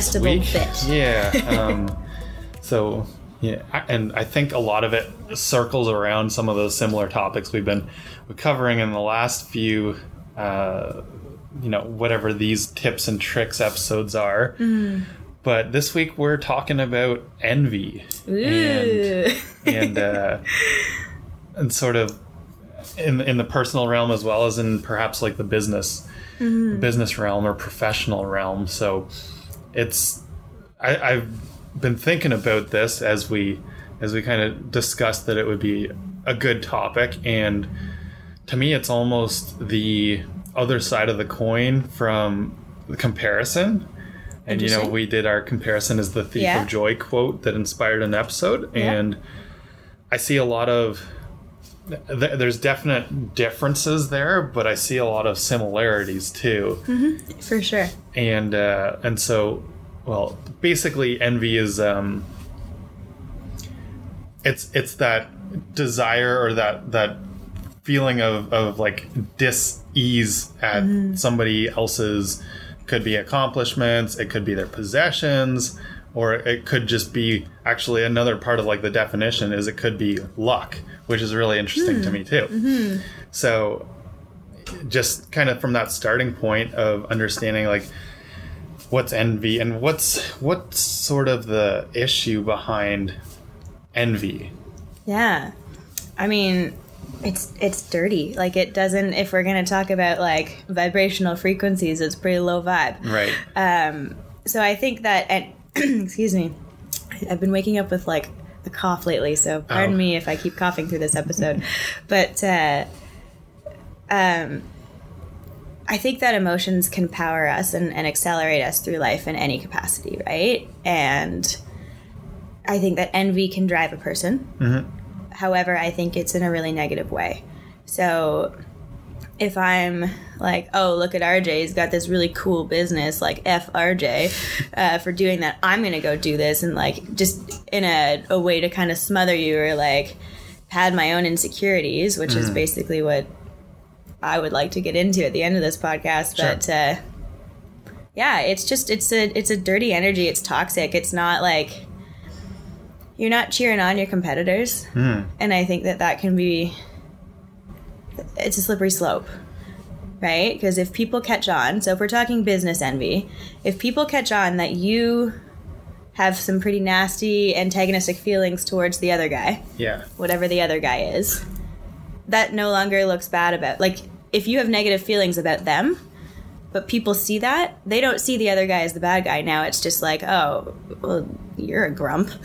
Digestible week. bit. Yeah. Um, so yeah, I- and I think a lot of it circles around some of those similar topics we've been covering in the last few. Uh, you know, whatever these tips and tricks episodes are. Mm-hmm. But this week we're talking about envy and Ooh. and uh, and sort of in in the personal realm as well as in perhaps like the business business realm or professional realm. So it's I, I've been thinking about this as we as we kind of discussed that it would be a good topic and to me it's almost the other side of the coin from the comparison and you know we did our comparison as the thief Yeah. of joy quote that inspired an episode Yeah. and i see a lot of th- there's definite differences there but i see a lot of similarities too. For sure. and uh, and so well basically envy is um it's it's that desire or that that feeling of of like dis-ease at somebody else's could be accomplishments it could be their possessions or it could just be actually another part of like the definition is it could be luck which is really interesting to me too so just kind of from that starting point of understanding like what's envy and what's what's sort of the issue behind envy Yeah. I mean, it's it's dirty. Like it doesn't if we're going to talk about like vibrational frequencies, it's pretty low vibe. right Um so I think that and excuse me. I've been waking up with like a cough lately, so pardon Oh. me if I keep coughing through this episode. but uh um I think that emotions can power us and, and accelerate us through life in any capacity, right? And I think that envy can drive a person. However, I think it's in a really negative way. So if I'm like, oh, look at RJ, he's got this really cool business, like F RJ, uh, for doing that, I'm gonna go do this, and like just in a, a way to kind of smother you or like pad my own insecurities, which is basically what I would like to get into at the end of this podcast. Sure. But uh, yeah, it's just it's a it's a dirty energy. It's toxic. It's not like you're not cheering on your competitors, and I think that that can be it's a slippery slope right? Because if people catch on so if we're talking business envy if people catch on that you have some pretty nasty antagonistic feelings towards the other guy yeah. whatever the other guy is that no longer looks bad about like if you have negative feelings about them but people see that they don't see the other guy as the bad guy. Now it's just like oh well you're a grump.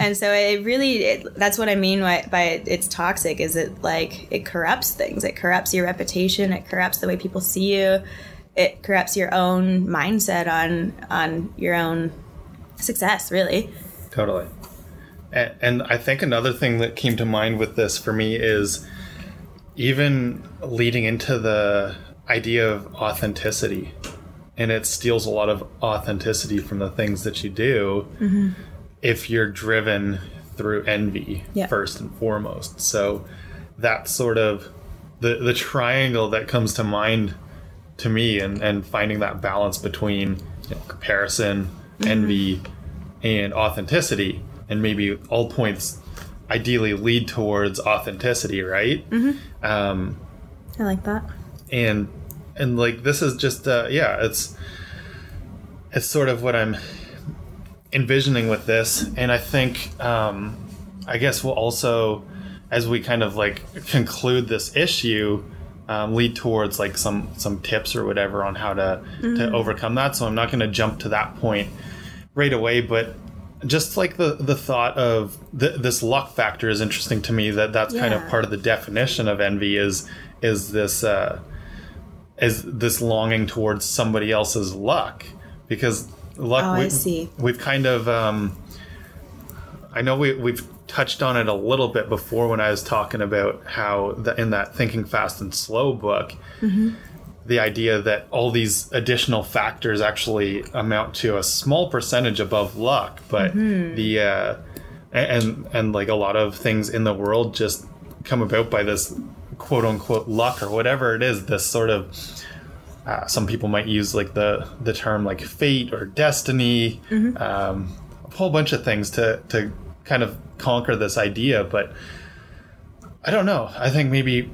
And so it really it, that's what i mean by, by it's toxic is it like it corrupts things. It corrupts your reputation. It corrupts the way people see you. It corrupts your own mindset on on your own success really. Totally. And, and i think another thing that came to mind with this for me is even leading into the idea of authenticity and it steals a lot of authenticity from the things that you do mm-hmm. if you're driven through envy Yeah. first and foremost. So that's sort of the the triangle that comes to mind to me and and finding that balance between you know, comparison mm-hmm. envy and authenticity and maybe all points ideally lead towards authenticity right? Mm-hmm. Um i like that. and and like this is just uh yeah it's it's sort of what i'm envisioning with this. And i think um i guess we'll also as we kind of like conclude this issue um, lead towards like some some tips or whatever on how to to overcome that. So i'm not going to jump to that point right away but just like the the thought of th- this luck factor is interesting to me that that's kind of part of the definition of envy is is this uh is this longing towards somebody else's luck because luck Oh, I we, see. we've kind of um I know we we've touched on it a little bit before when I was talking about how the, in that Thinking Fast and Slow book, Mm-hmm. the idea that all these additional factors actually amount to a small percentage above luck, but Mm-hmm. the uh, and and like a lot of things in the world just come about by this quote unquote luck or whatever it is, this sort of uh, some people might use like the the term like fate or destiny, um, a whole bunch of things to to kind of conquer this idea. But I don't know. I think maybe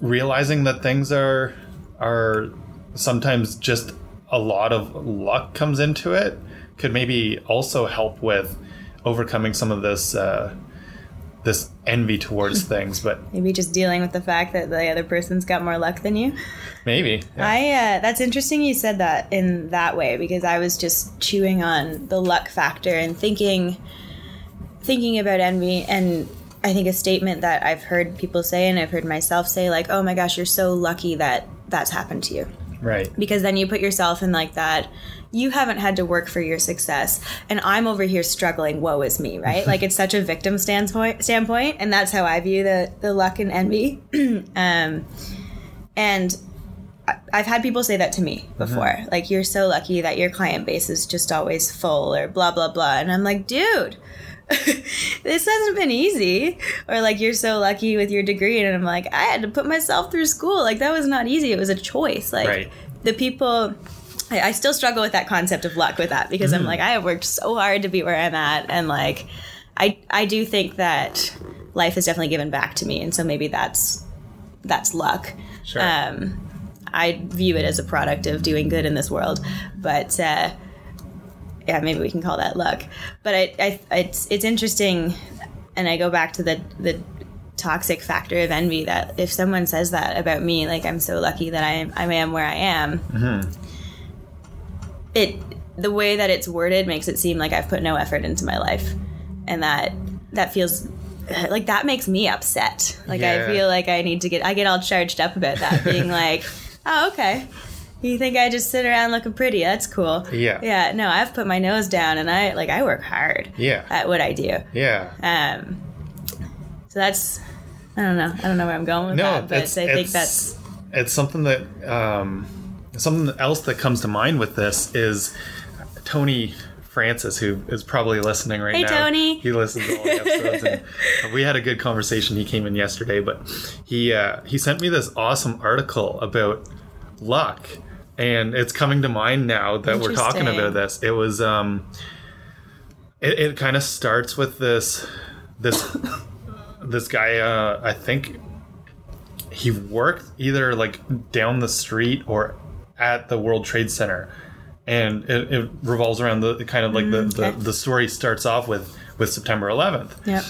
realizing that things are are sometimes just a lot of luck comes into it could maybe also help with overcoming some of this uh, this envy towards things. But Maybe just dealing with the fact that the other person's got more luck than you. maybe yeah. I uh, that's interesting you said that in that way because I was just chewing on the luck factor and thinking thinking about envy and I think a statement that I've heard people say and I've heard myself say like oh my gosh you're so lucky that that's happened to you right. because then you put yourself in like that you haven't had to work for your success and i'm over here struggling woe is me right like it's such a victim standpoint standpoint and that's how i view the the luck and envy um and I've had people say that to me before. Like, you're so lucky that your client base is just always full, or blah, blah, blah. And I'm like, dude, this hasn't been easy. Or like, you're so lucky with your degree. And I'm like, I had to put myself through school. Like, that was not easy. It was a choice. Like, Right. the people. I I still struggle with that concept of luck with that because I'm like I have worked so hard to be where I'm at and like I I do think that life has definitely given back to me and so maybe that's that's luck. Sure. Um, I view it as a product of doing good in this world, but uh, yeah, maybe we can call that luck. But I, I, it's it's interesting, and I go back to the the toxic factor of envy that if someone says that about me, like I'm so lucky that I am, I am where I am, mm-hmm. it the way that it's worded makes it seem like I've put no effort into my life, and that that feels like that makes me upset. Like I feel like I need to get I get all charged up about that, being like, oh okay. You think I just sit around looking pretty? That's cool. Yeah. Yeah. No, I've put my nose down and I like I work hard Yeah. at what I do. Yeah. Um. So that's I don't know. I don't know where I'm going with No, that, but I think that's it's something that um, something else that comes to mind with this is Tony Francis, who is probably listening right Hey, now. Hey, Tony. He listens to all the episodes. and we had a good conversation. He came in yesterday, but he uh, he sent me this awesome article about luck, and it's coming to mind now that we're talking about this. It was um, it, it kind of starts with this this this guy. Uh, I think he worked either like down the street or at the World Trade Center, and it, it revolves around the kind of like the, the okay. the story starts off with with September 11th, Yeah,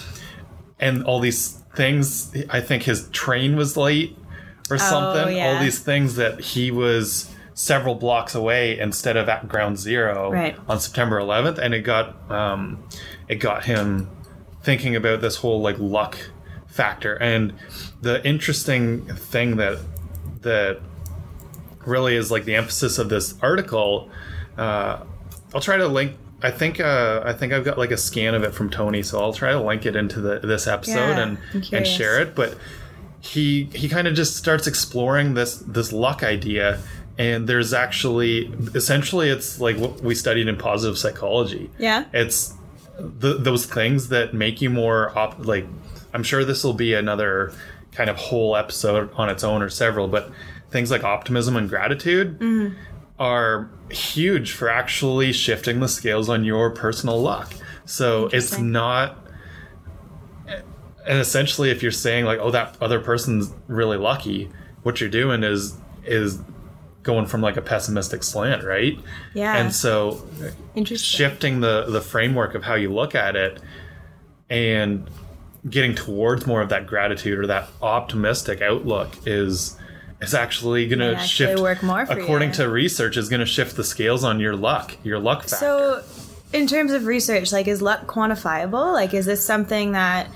and all these things. I think his train was late or something. All Oh, yeah. these things that he was several blocks away instead of at ground zero Right. on September 11th, and it got um, it got him thinking about this whole like luck factor. And the interesting thing that that really is like the emphasis of this article uh, i'll try to link i think uh, i think i've got like a scan of it from tony so i'll try to link it into the, this episode Yeah, and and share it. But he he kind of just starts exploring this this luck idea and there's actually essentially it's like what we studied in positive psychology. Yeah. it's the, those things that make you more op- like i'm sure this will be another kind of whole episode on its own or several but things like optimism and gratitude mm-hmm. are huge for actually shifting the scales on your personal luck. So it's not and essentially if you're saying like oh that other person's really lucky what you're doing is is going from like a pessimistic slant right Yeah. and so shifting the the framework of how you look at it and getting towards more of that gratitude or that optimistic outlook is is actually going to actually shift work more for according you. to research is going to shift the scales on your luck your luck factor So, in terms of research, like, is luck quantifiable? Like, is this something that?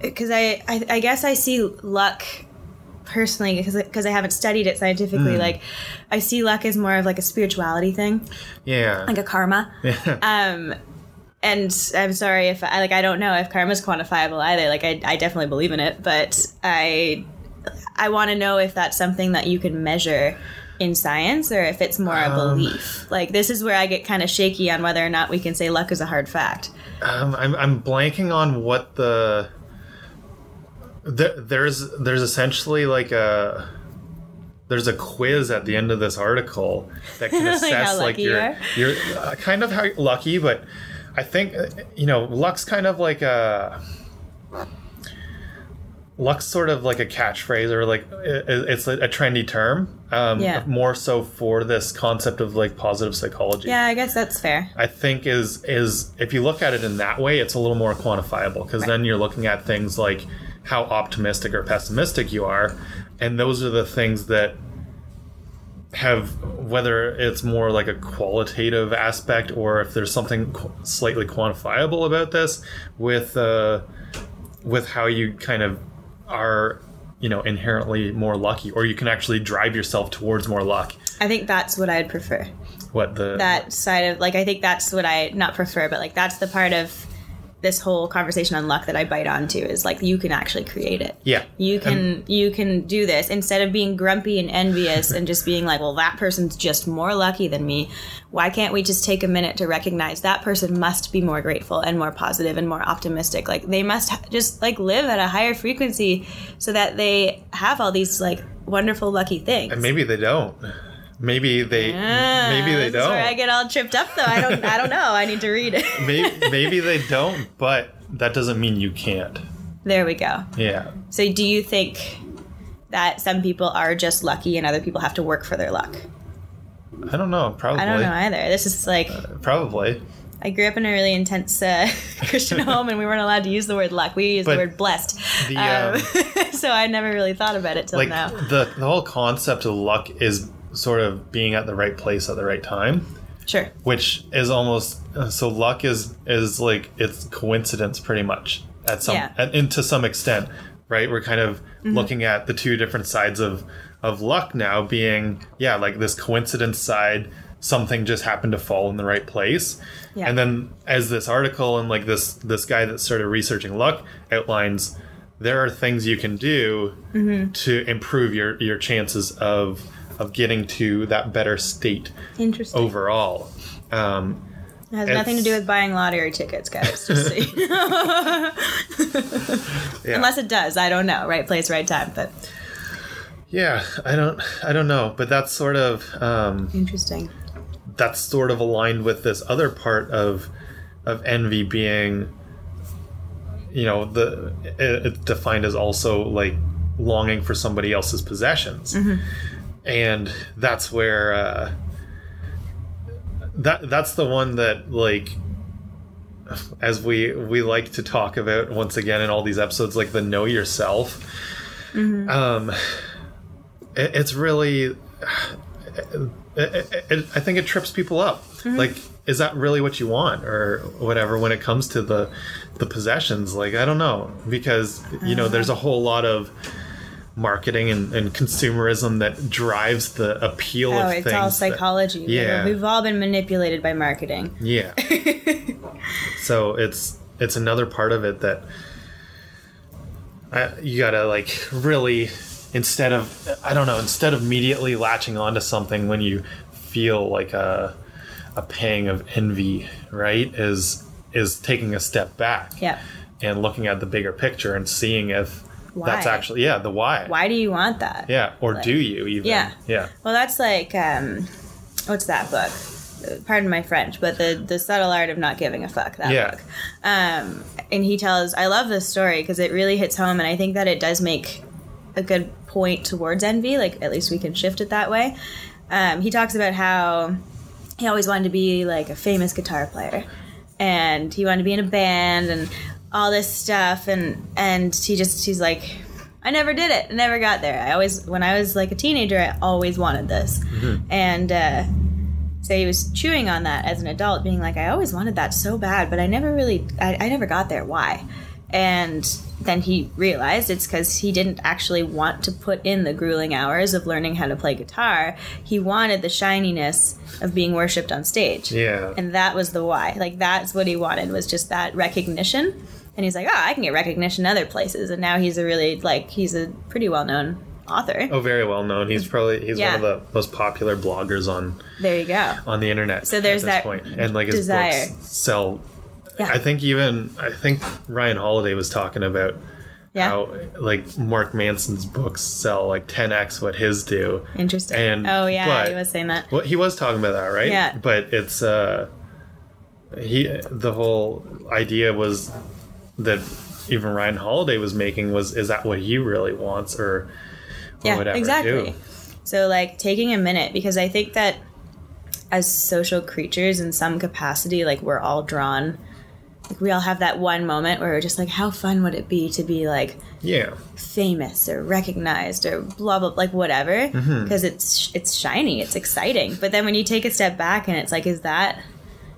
Because I, I, I guess I see luck personally because I haven't studied it scientifically. Like, I see luck as more of like a spirituality thing, yeah like a karma. um, and I'm sorry if I like I don't know if karma's quantifiable either. Like, I, I definitely believe in it, but I, I want to know if that's something that you can measure in science or if it's more a Um, belief. Like this is where I get kind of shaky on whether or not we can say luck is a hard fact. Um, I'm, I'm blanking on what the there, there's there's essentially like a there's a quiz at the end of this article that can Like assess how like lucky you your are? you're uh, kind of how lucky, but I think uh, you know luck's kind of like a luck's sort of like a catchphrase or like it's a, trendy term. Um, Yeah. More so for this concept of like positive psychology. Yeah, I guess that's fair. I think is is if you look at it in that way, it's a little more quantifiable because then you're looking at things like how optimistic or pessimistic you are, and those are the things that have whether it's more like a qualitative aspect or if there's something qu- slightly quantifiable about this with uh, with how you kind of are you know inherently more lucky or you can actually drive yourself towards more luck I think that's what I'd prefer. what the That side of like I think that's what I not prefer, but like that's the part of this whole conversation on luck that I bite onto is like you can actually create it. yeah You can you can do this instead of being grumpy and envious and just being like, well, that person's just more lucky than me. Why can't we just take a minute to recognize that person must be more grateful and more positive and more optimistic? Like they must ha- just like live at a higher frequency so that they have all these like wonderful lucky things. And maybe they don't. Maybe they Ah, maybe they where I get all tripped up though. I don't I don't know. I need to read it. maybe, maybe they don't, but that doesn't mean you can't. there we go. Yeah. So do you think that some people are just lucky and other people have to work for their luck? I don't know. Probably. I don't know either. This is like Probably. I grew up in a really intense uh, Christian home, and we weren't allowed to use the word luck. We used But the word blessed. the, Um, um, so I never really thought about it till Like now. the the whole concept of luck is sort of being at the right place at the right time, Sure. which is almost so luck is is like it's coincidence pretty much at some Yeah. at, and to some extent, right? We're kind of Mm-hmm. looking at the two different sides of of luck now being yeah, like this coincidence side something just happened to fall in the right place. Yeah. And then as this article and like this this guy that started researching luck outlines there are things you can do Mm-hmm. to improve your your chances of of getting to that better state Interesting. overall. Um, it has nothing to do with buying lottery tickets, guys. Just so you know. yeah. Unless it does, I don't know. Right place, right time. But yeah, I don't I don't know, but that's sort of um, interesting. that's sort of aligned with this other part of of envy being you know the it's defined as also like longing for somebody else's possessions and that's where uh that that's the one that like as we we like to talk about once again in all these episodes like the know yourself. Um it, it's really it, it, it, I think it trips people up. Like, is that really what you want, or whatever? When it comes to the the possessions, like I don't know, because you know, there's a whole lot of marketing and, and consumerism that drives the appeal Oh, of it's things. It's all that- psychology. Yeah. We've all been manipulated by marketing. yeah. so it's it's another part of it that I, you gotta like really instead of I don't know instead of immediately latching onto something when you feel like a a pang of envy, right? Is is taking a step back Yeah. and looking at the bigger picture and seeing if that's actually yeah the why Why do you want that? yeah or Like- do you even Yeah. yeah Well, that's like, um, what's that book? Pardon my French, but the the subtle art of not giving a fuck. That Yeah. book. Um, and he tells, I love this story because it really hits home, and I think that it does make a good point towards envy. Like at least we can shift it that way. Um, he talks about how he always wanted to be like a famous guitar player, and he wanted to be in a band and all this stuff, and and he just he's like. I never did it. I never got there. I always, when I was like a teenager, I always wanted this. And uh, so he was chewing on that as an adult, being like, I always wanted that so bad, but I never really, I, I never got there. Why? And then he realized it's because he didn't actually want to put in the grueling hours of learning how to play guitar. He wanted the shininess of being worshipped on stage. yeah And that was the why. Like, that's what he wanted was just that recognition. And he's like, oh, I can get recognition other places. And now he's a really, like, he's a pretty well known author. oh very well known he's probably he's Yeah. one of the most popular bloggers on There you go. on the internet. So there's at this that and like his desire. books sell. Yeah. I think even I think Ryan Holiday was talking about Yeah. how like Mark Manson's books sell like 10x what his do. Interesting. And- oh yeah, but- he was saying that. Well, he was talking about that, right? Yeah. But it's uh, he the whole idea was that even Ryan Holiday was making was is that what he really wants or, or yeah, whatever exactly. too. So like taking a minute because I think that as social creatures in some capacity, like we're all drawn. Like we all have that one moment where we're just like, how fun would it be to be like Yeah. famous or recognized or blah blah like whatever Mm-hmm. because it's it's shiny, it's exciting. But then when you take a step back and it's like, is that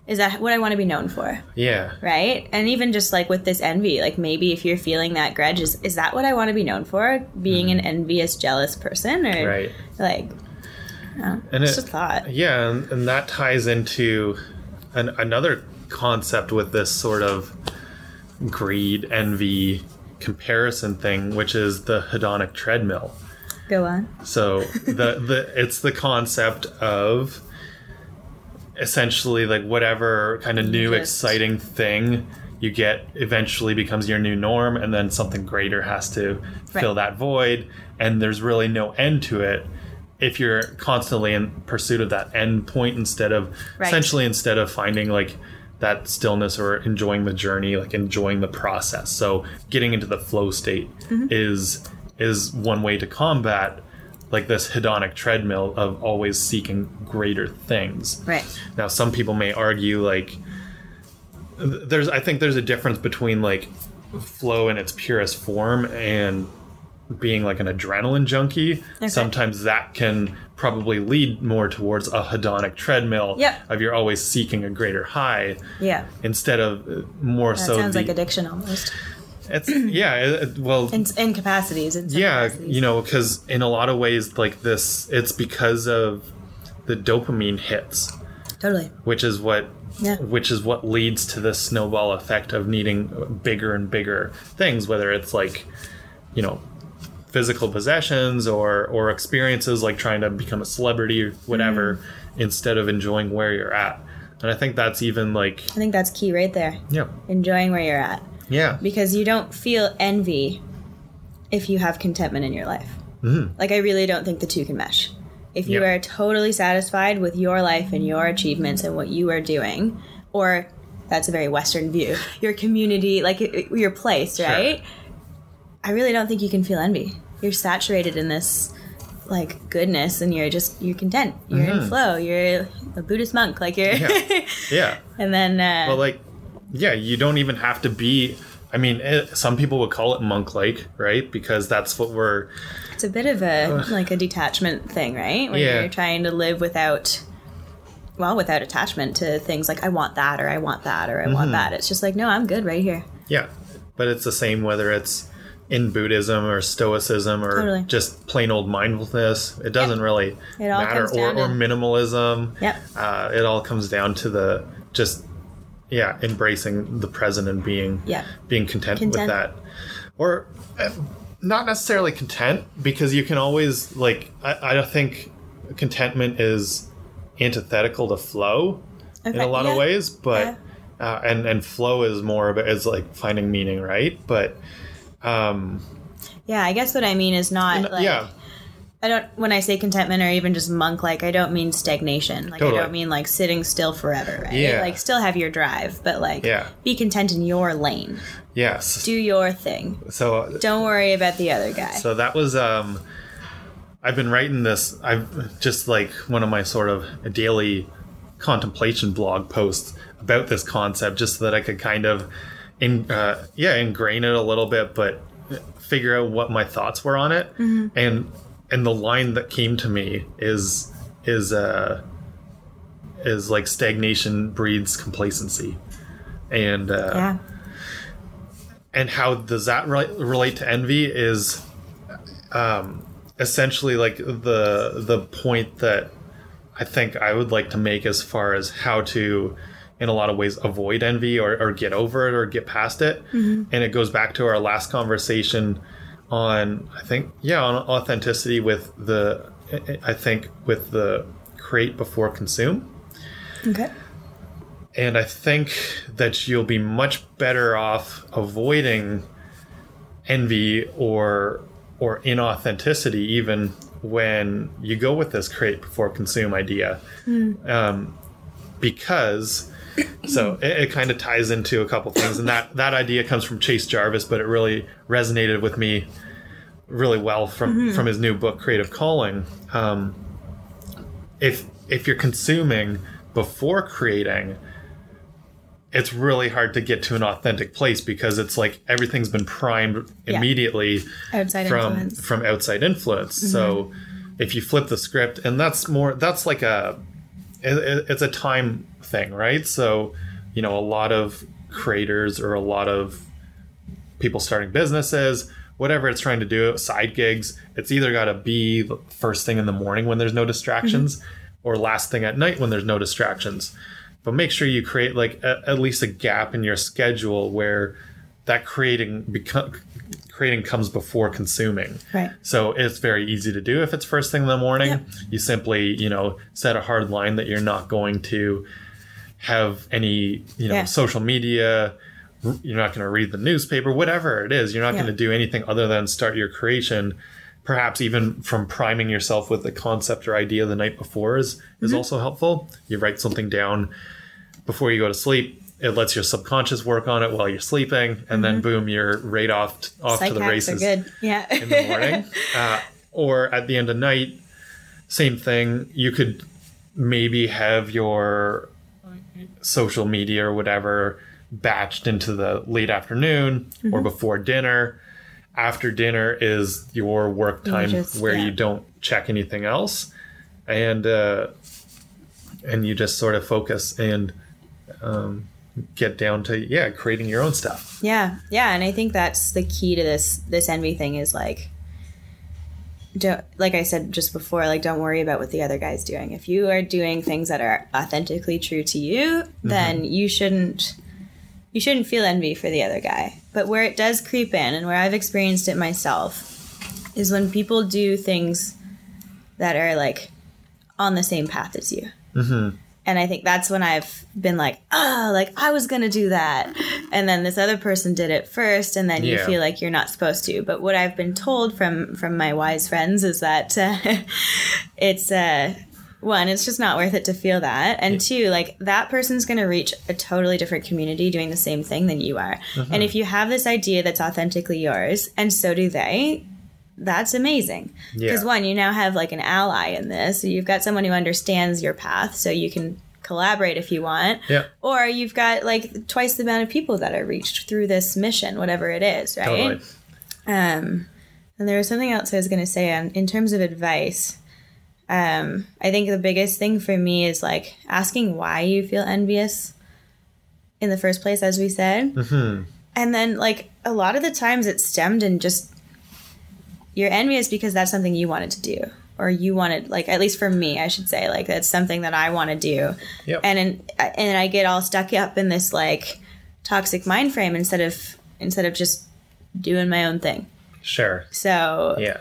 is that what I want to be known for? Yeah. right? And even just like with this envy, like maybe if you're feeling that grudge, is, is that what I want to be known for? Being an envious, jealous person? Or Mm-hmm. Right. like, oh, And it's it- just a thought. Yeah, and, and that ties into an, another concept with this sort of greed, envy, comparison thing, which is the hedonic treadmill. Go on. So the the it's the concept of essentially like whatever kind of new Just- exciting thing you get eventually becomes your new norm and then something greater has to fill that void and there's really no end to it if you're constantly in pursuit of that end point instead of Right. essentially instead of finding like that stillness or enjoying the journey like enjoying the process so getting into the flow state Mm-hmm. is is one way to combat like this hedonic treadmill of always seeking greater things Right. now some people may argue like there's i think there's a difference between like flow in its purest form and being like an adrenaline junkie sometimes that can probably lead more towards a hedonic treadmill Yep. of you're always seeking a greater high Yeah. instead of uh, more That so sounds the, like addiction almost. It's yeah it- well In, in capacities. In yeah capacities. you know because in a lot of ways like this it's because of the dopamine hits Totally. which is what Yeah. which is what leads to this snowball effect of needing bigger and bigger things whether it's like you know physical possessions or or experiences like trying to become a celebrity or whatever Mm. instead of enjoying where you're at and i think that's even like I think that's key right there. yeah Enjoying where you're at. Yeah Because you don't feel envy if you have contentment in your life. Like, I really don't think the two can mesh. If you Mm-hmm. Are totally satisfied with your life and your achievements and what you are doing, or that's a very Western view, your community, like your place, right? I really don't think you can feel envy. You're saturated in this like goodness and you're just you're content you're in flow you're a buddhist monk like you're Mm-hmm. Yeah. yeah and then uh, But like, yeah, you don't even have to be. I mean, it, some people would call it monk-like, right? Because that's what we're. It's a bit of a like a detachment thing, right? Where Yeah. you're trying to live without well, without attachment to things like I want that or I want that or I Mm-hmm. want that. It's just like, no, I'm good right here. Yeah, but it's the same whether it's in Buddhism or Stoicism or Totally. just plain old mindfulness. It doesn't really It all matter, or, or minimalism. Yep. Uh, it all comes down to the just yeah embracing the present and being Yeah. being content, with that or uh, not necessarily content because you can always like I, I don't think contentment is antithetical to flow in a lot yeah. of ways but uh, and and flow is more of it is like finding meaning right but um Yeah, I guess what I mean is not like yeah I don't when I say contentment or even just monk like I don't mean stagnation. Like Totally. I don't mean like sitting still forever, right? Yeah. Like still have your drive, but like Yeah. be content in your lane. yes Do your thing. so Don't worry about the other guy. So that was um I've been writing this I've just like one of my sort of daily contemplation blog posts about this concept just so that I could kind of in uh yeah, ingrain it a little bit but figure out what my thoughts were on it. And and the line that came to me is is uh is like stagnation breeds complacency. And uh yeah. and how does that re- relate to envy is um, essentially like the the point that I think I would like to make as far as how to in a lot of ways avoid envy or, or get over it or get past it and it goes back to our last conversation on I think yeah on authenticity with the I think with the create before consume. Okay. and I think that you'll be much better off avoiding envy or or inauthenticity even when you go with this create before consume idea. Um, because so it, it kind of ties into a couple things and that that idea comes from chase jarvis but it really resonated with me really well from from his new book creative calling um, if if you're consuming before creating it's really hard to get to an authentic place because it's like everything's been primed Yeah. immediately Outside from influence. from outside influence. So if you flip the script, and that's more that's like a it- it's a time thing, right? So you know a lot of creators or a lot of people starting businesses, whatever it's trying to do, side gigs, it's either got to be the first thing in the morning when there's no distractions, mm-hmm. or last thing at night when there's no distractions. But make sure you create like a, at least a gap in your schedule where that creating become creating comes before consuming. Right. So it's very easy to do if it's first thing in the morning. Yep. You simply, you know, set a hard line that you're not going to have any, you know, Yeah. social media. You're not going to read the newspaper, whatever it is. You're not Yeah. going to do anything other than start your creation. Perhaps even from priming yourself with the concept or idea the night before is is Mm-hmm. also helpful. You write something down before you go to sleep. It lets your subconscious work on it while you're sleeping, and then boom, you're right off off Psych to the hacks are races good. Yeah. in the morning. uh, or at the end of night, same thing. You could maybe have your social media or whatever batched into the late afternoon Mm-hmm. or before dinner. After dinner is your work time just- where yeah. you don't check anything else, and uh, and you just sort of focus and um, get down to yeah creating your own stuff. Yeah, yeah, and I think that's the key to this this envy thing is like don't like I said just before, like don't worry about what the other guy's doing. If you are doing things that are authentically true to you, mm-hmm. then you shouldn't you shouldn't feel envy for the other guy. But where it does creep in and where I've experienced it myself is when people do things that are like on the same path as you. Mm-hmm. And I think that's when I've been like, oh, like I was going to do that. And then this other person did it first. And then you feel like you're not supposed to. But what I've been told from, from my wise friends is that uh, it's, uh, one, it's just not worth it to feel that. And two, like that person's going to reach a totally different community doing the same thing than you are. And if you have this idea that's authentically yours and so do they, that's amazing. Because Yeah. one, you now have like an ally in this. So you've got someone who understands your path, so you can collaborate if you want. Yeah. Or you've got like twice the amount of people that are reached through this mission, whatever it is, right? Totally. Um, and there was something else I was going to say on in terms of advice. Um, I think the biggest thing for me is like asking why you feel envious in the first place, as we said. Mm-hmm. And then, like, a lot of the times it stemmed in just you're envious because that's something you wanted to do. Or you wanted, like, at least for me, I should say, like, that's something that I want to do. Yep. And in, and I get all stuck up in this like toxic mind frame instead of instead of just doing my own thing. Sure. So Yeah.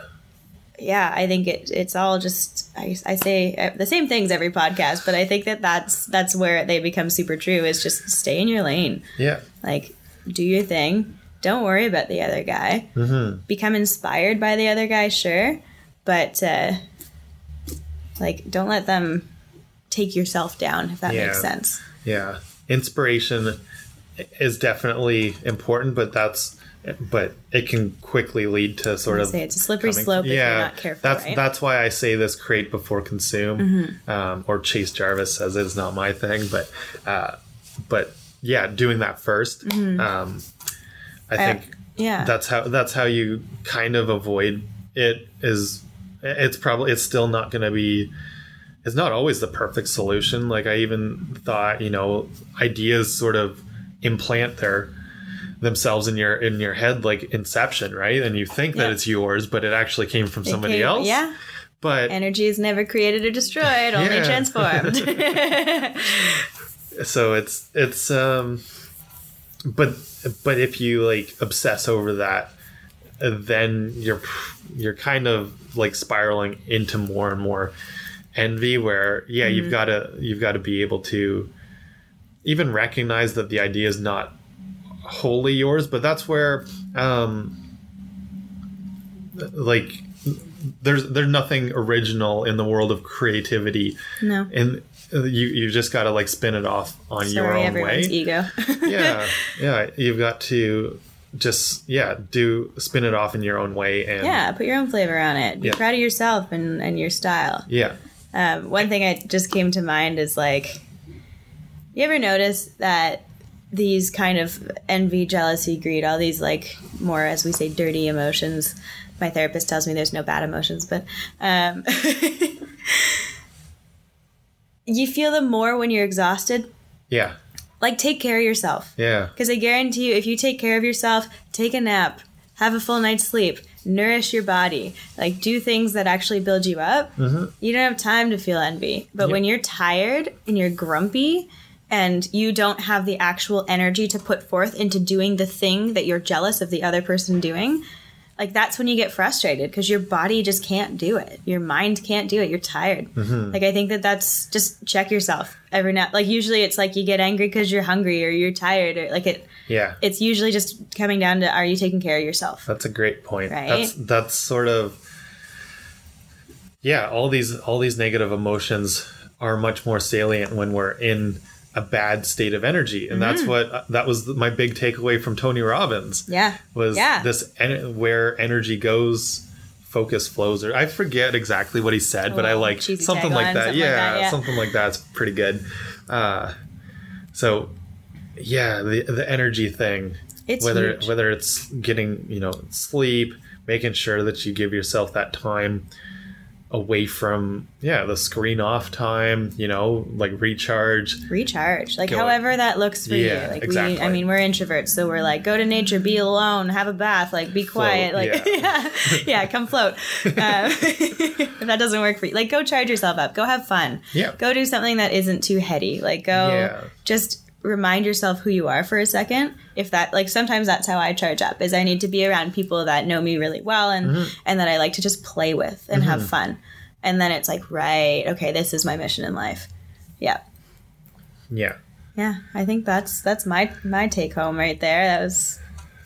yeah, I think it, it's all just I, I say uh, the same things every podcast, but I think that that's that's where they become super true. Is just stay in your lane, Yeah. like do your thing. Don't worry about the other guy. Mm-hmm. Become inspired by the other guy, sure, but uh, like don't let them take yourself down. If that Yeah. makes sense. Yeah. Inspiration is definitely important, but that's but it can quickly lead to sort of say it's a slippery coming- slope if you're not careful, That's right? Mm-hmm. that's why I say this create before consume. Um, or Chase Jarvis says it's not my thing, but uh, but yeah, doing that 1st Um, I think yeah. that's how that's how you kind of avoid it. Is it's probably it's still not going to be it's not always the perfect solution. Like I even thought, you know, ideas sort of implant their themselves in your in your head like inception, right? And you think that it's yours, but it actually came from somebody Okay, else. Yeah. But Energy is never created or destroyed, only transformed. so it's it's um but but if you like obsess over that then you're you're kind of like spiraling into more and more envy where yeah you've got to you've got to be able to even recognize that the idea is not wholly yours but that's where um like there's there's nothing original in the world of creativity No. and you you just got to like spin it off on your Sorry, own everyone's way ego. yeah yeah you've got to just yeah do spin it off in your own way and yeah, put your own flavor on it. Be Yeah. proud of yourself and, and your style. yeah Um, one thing I just came to mind is like, you ever notice that these kind of envy, jealousy, greed, all these like more, as we say, dirty emotions. My therapist tells me there's no bad emotions, but um, you feel them more when you're exhausted. yeah Like, take care of yourself. yeah Because I guarantee you, if you take care of yourself, take a nap, have a full night's sleep, nourish your body, like do things that actually build you up, mm-hmm. you don't have time to feel envy. But Yep. when you're tired and you're grumpy and you don't have the actual energy to put forth into doing the thing that you're jealous of the other person doing, like that's when you get frustrated because your body just can't do it. Your mind can't do it. You're tired. Mm-hmm. Like I think that that's just check yourself every now. Like usually it's like you get angry because you're hungry or you're tired or like it. yeah It's usually just coming down to are you taking care of yourself? That's a great point. Right? That's that's sort of yeah. All these all these negative emotions are much more salient when we're in a bad state of energy, and Mm-hmm. that's what that was my big takeaway from Tony Robbins Yeah. was Yeah. this en- where energy goes. Focus flows, or I forget exactly what he said, but I like something like that. something like yeah, that, yeah. something like that's pretty good. Uh, so, yeah, the the energy thing It's whether huge. whether it's getting you know sleep making sure that you give yourself that time away from yeah the screen off time you know like recharge recharge like Go- however that looks for Yeah, you like we exactly. i mean we're introverts so we're like go to nature be alone have a bath like be quiet like yeah. yeah. yeah come float um, if that doesn't work for you like go charge yourself up go have fun Yeah. go do something that isn't too heady like go Yeah. just remind yourself who you are for a second if that like sometimes that's how i charge up is i need to be around people that know me really well and Mm-hmm. and that i like to just play with and have fun and then it's like right okay this is my mission in life yeah yeah yeah, I think that's that's my my take home right there. That was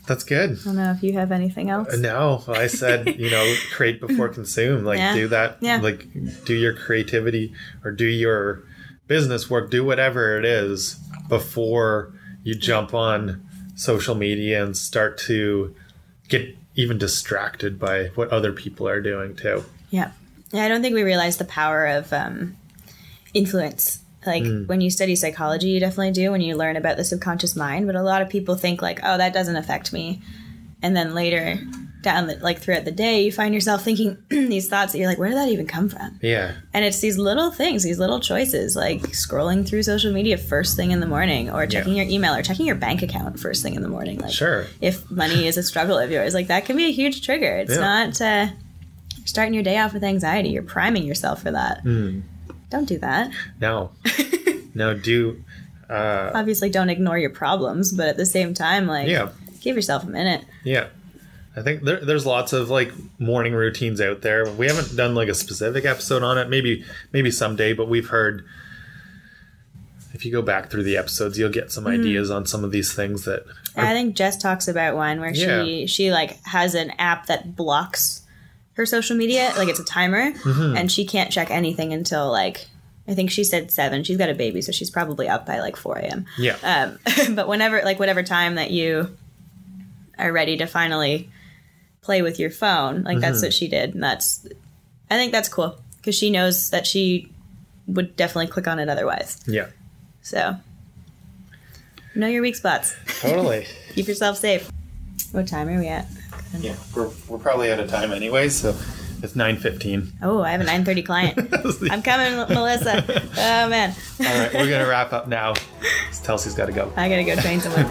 that's good I don't know if you have anything else. no i said you know create before consume like Yeah. do that Yeah. like do your creativity or do your business work do whatever it is before you jump on social media and start to get even distracted by what other people are doing too Yeah. Yeah, I don't think we realize the power of um, influence. Like when you study psychology, you definitely do when you learn about the subconscious mind. But a lot of people think like, oh, that doesn't affect me, and then later down the like throughout the day, you find yourself thinking these thoughts that you're like, where did that even come from? yeah And it's these little things, these little choices, like scrolling through social media first thing in the morning, or checking your email, or checking your bank account first thing in the morning. Like, sure if money is a struggle of yours. Like that can be a huge trigger. It's Yeah. not uh, starting your day off with anxiety. You're priming yourself for that. Hmm. Don't do that. No. no, do uh Obviously, don't ignore your problems, but at the same time, like, yeah. give yourself a minute. Yeah. I think there, there's lots of like morning routines out there. We haven't done like a specific episode on it. Maybe maybe someday, but we've heard if you go back through the episodes, you'll get some Mm-hmm. ideas on some of these things that And I think Jess talks about one where Yeah. she she like has an app that blocks her social media, like it's a timer, Mm-hmm. and she can't check anything until like I think she said seven. She's got a baby, so she's probably up by like four a.m. yeah. Um, but whenever, like, whatever time that you are ready to finally play with your phone, like, that's mm-hmm. what she did. And that's, I think that's cool because she knows that she would definitely click on it otherwise. yeah. So, know your weak spots. Totally. Keep yourself safe. What time are we at? yeah. We're, we're probably out of time anyway, so it's 9:15. Oh, I have a 9:30 client. I'm coming, Melissa. Oh man, All right, we're going to wrap up now. Kelsey's got to go. I gotta go train someone.